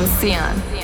with Sian.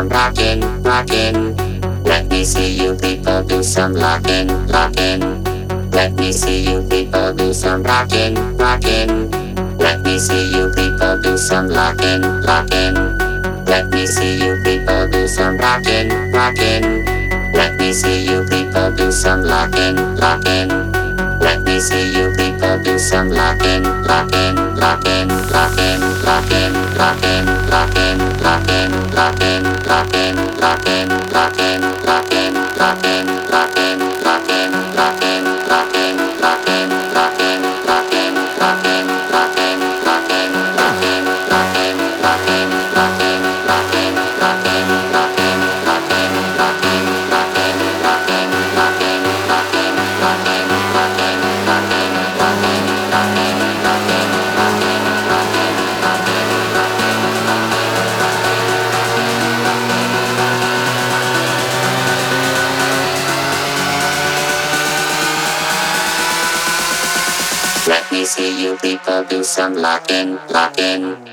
Some rocking, rocking. Let me see you people do some locking, locking. Let me see you people do some rocking, rocking. Let me see you people do some locking, locking. Let me see you people do some rocking, rocking. Let me see you people do some locking, locking. Let me see you people do some locking, locking, locking, locking, locking, locking, Latin, Latin, Latin, Latin, Latin, Latin, Latin. See you people do some locking, locking.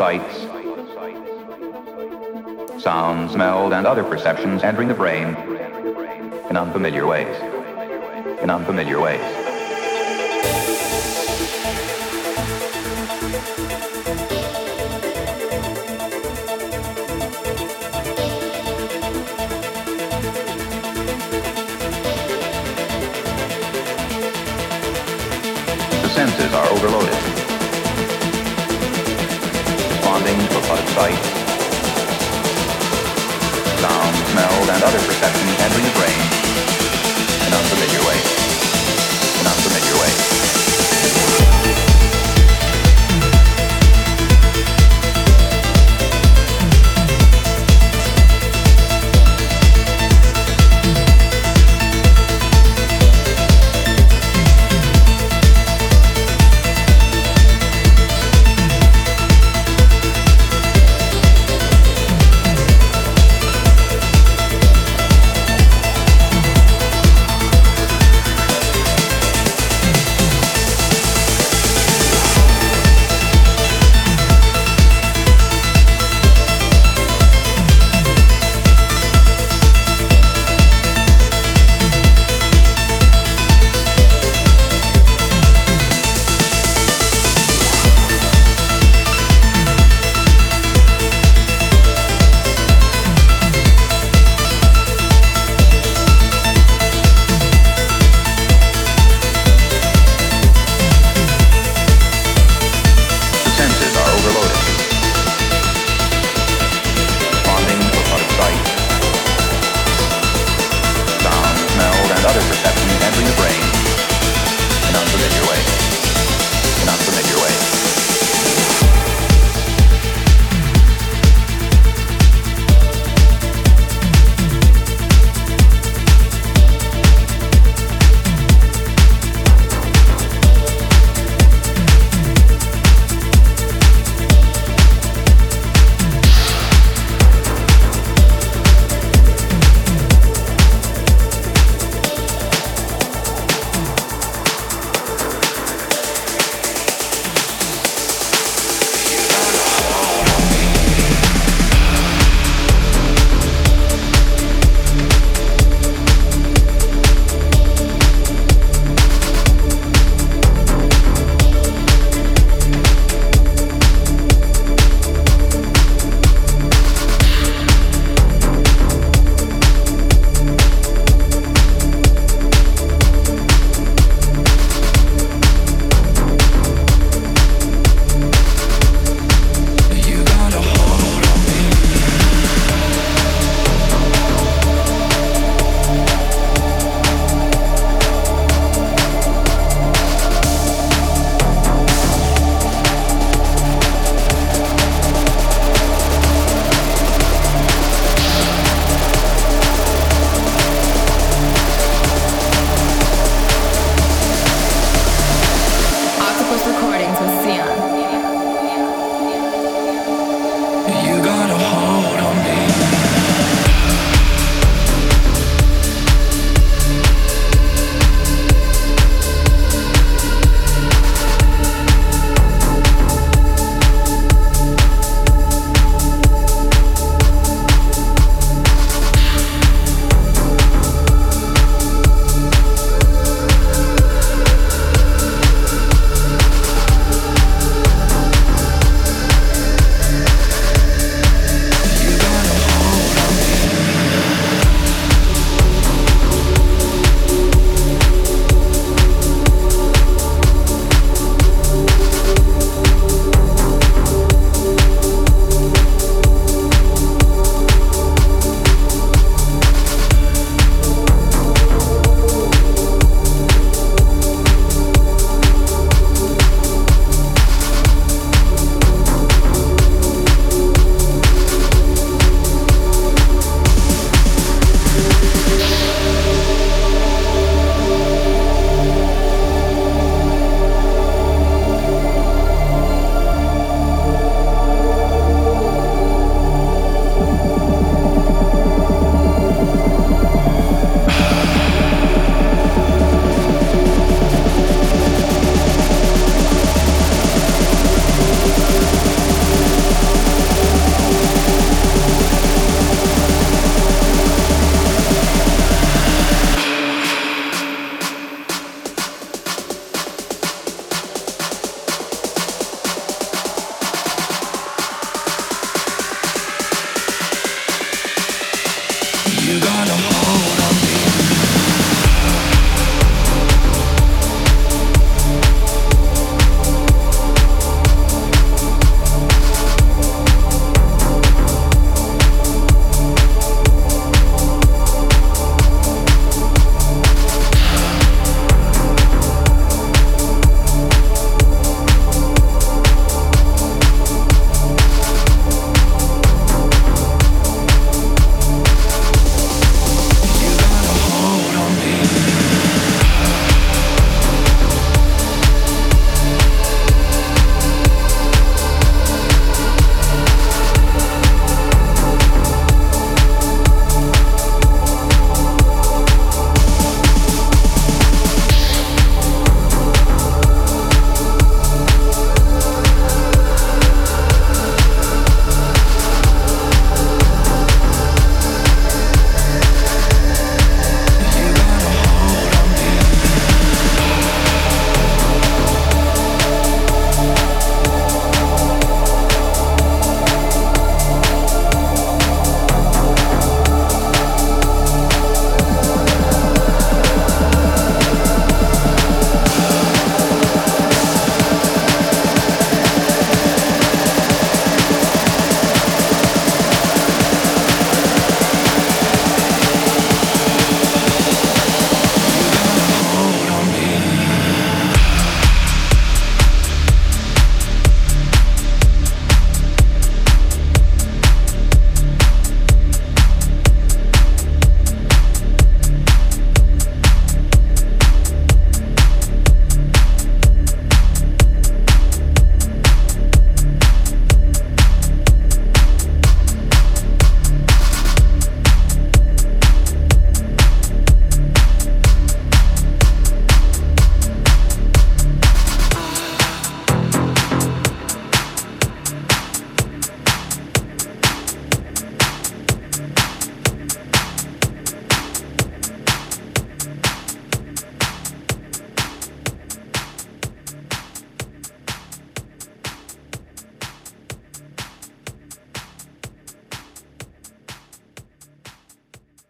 Sights,